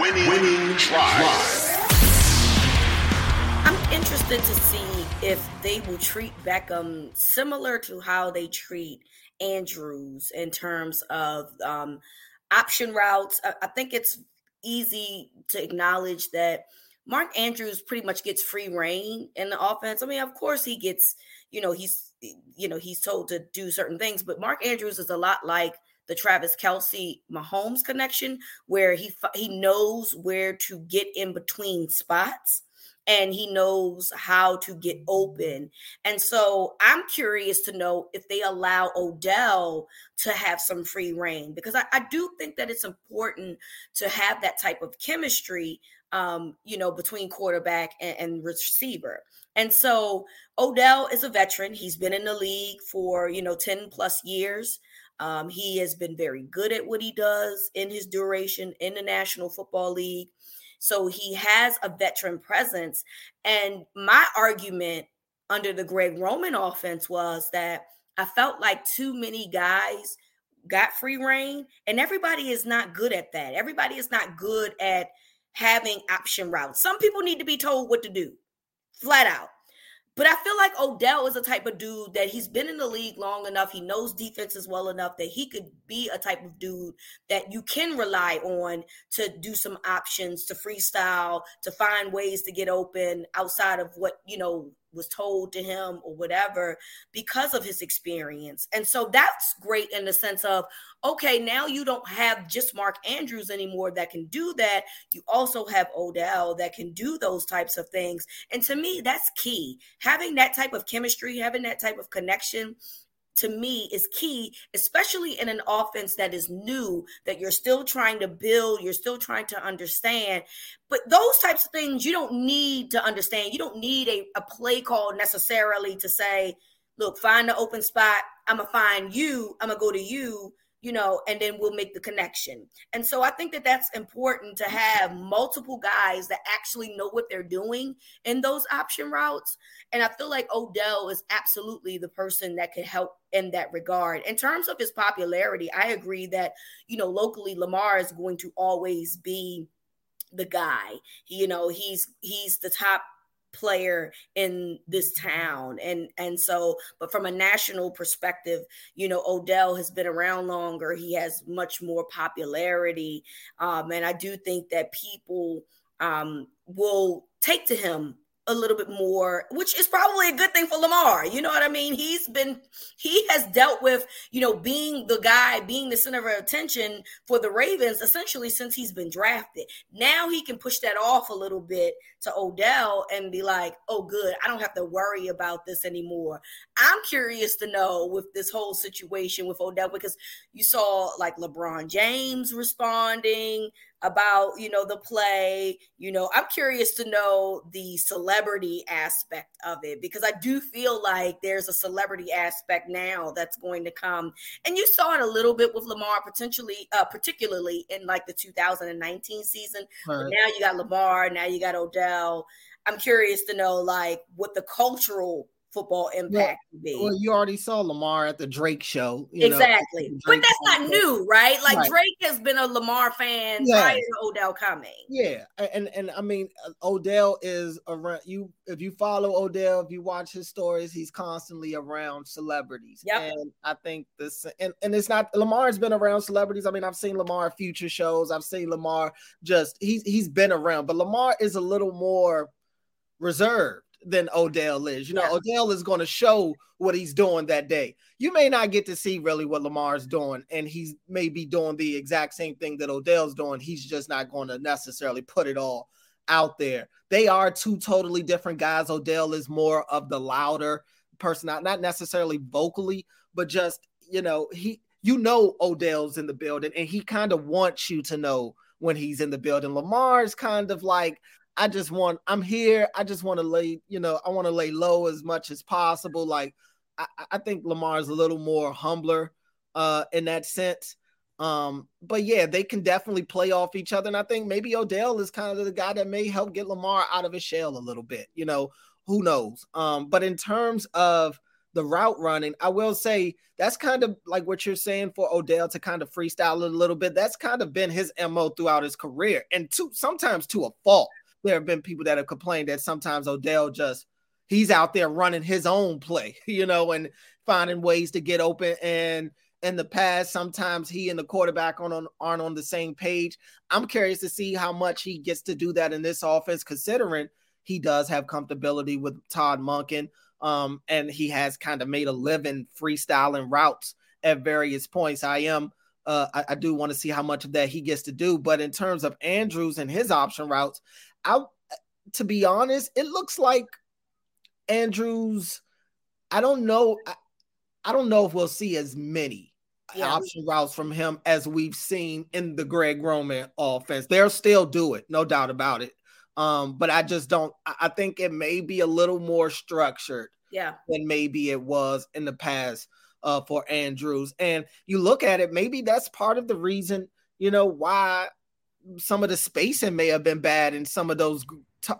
Winning, Winning Drive. I'm interested to see if they will treat Beckham similar to how they treat Andrews in terms of um, option routes. I, I think it's easy to acknowledge that Mark Andrews pretty much gets free reign in the offense. I mean, of course, he gets, you know, he's, you know, he's told to do certain things, but Mark Andrews is a lot like the Travis Kelce Mahomes connection, where he he knows where to get in between spots and he knows how to get open. And so I'm curious to know if they allow Odell to have some free reign because I, I do think that it's important to have that type of chemistry, um, you know, between quarterback and, and receiver. And so Odell is a veteran. He's been in the league for, you know, 10 plus years. Um, he has been very good at what he does in his duration in the National Football League. So he has a veteran presence. And my argument under the Greg Roman offense was that I felt like too many guys got free reign, and everybody is not good at that. Everybody is not good at having option routes. Some people need to be told what to do, flat out. But I feel like Odell is a type of dude that he's been in the league long enough. He knows defenses well enough that he could be a type of dude that you can rely on to do some options, to freestyle, to find ways to get open outside of what, you know, was told to him or whatever because of his experience. And so that's great in the sense of, okay, now you don't have just Mark Andrews anymore that can do that. You also have Odell that can do those types of things. And to me, that's key. Having that type of chemistry, having that type of connection to me is key, especially in an offense that is new, that you're still trying to build, you're still trying to understand. But those types of things you don't need to understand. You don't need a, a play call necessarily to say, look, find the open spot. I'm going to find you. I'm going to go to you you know, and then we'll make the connection. And so I think that that's important to have multiple guys that actually know what they're doing in those option routes. And I feel like Odell is absolutely the person that could help in that regard. In terms of his popularity, I agree that, you know, locally Lamar is going to always be the guy. You know, he's he's the top player in this town. And and so but from a national perspective you know odell has been around longer. He has much more popularity. Um and i do think that people um will take to him a little bit more, which is probably a good thing for Lamar. You know what I mean? He's been he has dealt with, you know, being the guy, being the center of attention for the Ravens essentially since he's been drafted. Now he can push that off a little bit to Odell and be like, "Oh good, I don't have to worry about this anymore." I'm curious to know with this whole situation with Odell because you saw like LeBron James responding, about you know the play you know i'm curious to know the celebrity aspect of it because i do feel like there's a celebrity aspect now that's going to come and you saw it a little bit with lamar potentially uh, particularly in like the 2019 season right. now you got lamar now you got odell i'm curious to know like what the cultural football impact well, be. Well, you already saw Lamar at the Drake show. exactly. Know, but that's not new, right? Like right. Drake has been a Lamar fan yeah. prior to Odell coming. Yeah. And and I mean uh, Odell is around you if you follow Odell, if you watch his stories, he's constantly around celebrities. Yep. And I think this and, and it's not Lamar's been around celebrities. I mean, I've seen Lamar future shows, I've seen Lamar just he's he's been around, but Lamar is a little more reserved than Odell is. You know, yeah. Odell is going to show what he's doing that day. You may not get to see really what Lamar's doing, and he's maybe doing the exact same thing that Odell's doing. He's just not going to necessarily put it all out there. They are two totally different guys. Odell is more of the louder person, not, not necessarily vocally, but just, you know, he you know Odell's in the building and he kind of wants you to know when he's in the building. Lamar's kind of like, I just want I'm here. I just want to lay, you know, I want to lay low as much as possible. Like I, I think Lamar's a little more humbler uh in that sense. Um, but yeah, they can definitely play off each other. And I think maybe Odell is kind of the guy that may help get Lamar out of his shell a little bit, you know, who knows. Um, but in terms of the route running. I will say that's kind of like what you're saying for Odell to kind of freestyle a little bit. That's kind of been his MO throughout his career. And to sometimes to a fault. There have been people that have complained that sometimes Odell just he's out there running his own play, you know, and finding ways to get open and in the past. Sometimes he and the quarterback on, on, aren't on the same page. I'm curious to see how much he gets to do that in this offense, considering he does have comfortability with Todd Monken. Um, and he has kind of made a living freestyling routes at various points. I am uh, I, I, do want to see how much of that he gets to do. But in terms of Andrews and his option routes, I to be honest, it looks like Andrews. I don't know. I, I don't know if we'll see as many yeah. option routes from him as we've seen in the Greg Roman offense. They'll still do it, no doubt about it. Um, but I just don't. I think it may be a little more structured, yeah, than maybe it was in the past uh, for Andrews. And you look at it, maybe that's part of the reason, you know, why some of the spacing may have been bad in some of those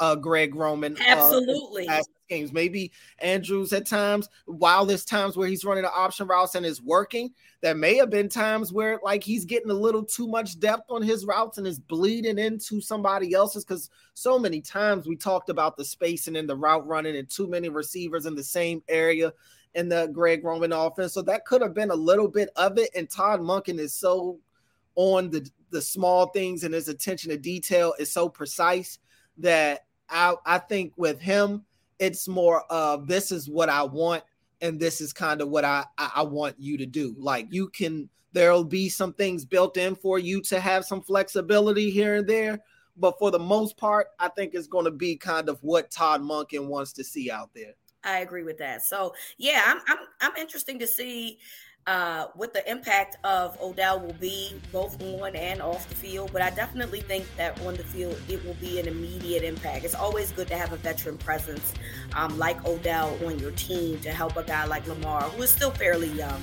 uh, Greg Roman uh, absolutely uh, games. Maybe Andrews at times, while there's times where he's running the option routes and is working, there may have been times where like he's getting a little too much depth on his routes and is bleeding into somebody else's. Because so many times we talked about the spacing and the route running and too many receivers in the same area in the Greg Roman offense. So that could have been a little bit of it. And Todd Monken is so on the the small things and his attention to detail is so precise that I I think with him it's more of this is what I want and this is kind of what I, I want you to do. Like you can there'll be some things built in for you to have some flexibility here and there, but for the most part, I think it's going to be kind of what Todd Monken wants to see out there. I agree with that. So yeah, I'm I'm I'm interesting to see uh, what the impact of Odell will be both on and off the field. But I definitely think that on the field, it will be an immediate impact. It's always good to have a veteran presence um, like Odell on your team to help a guy like Lamar, who is still fairly young.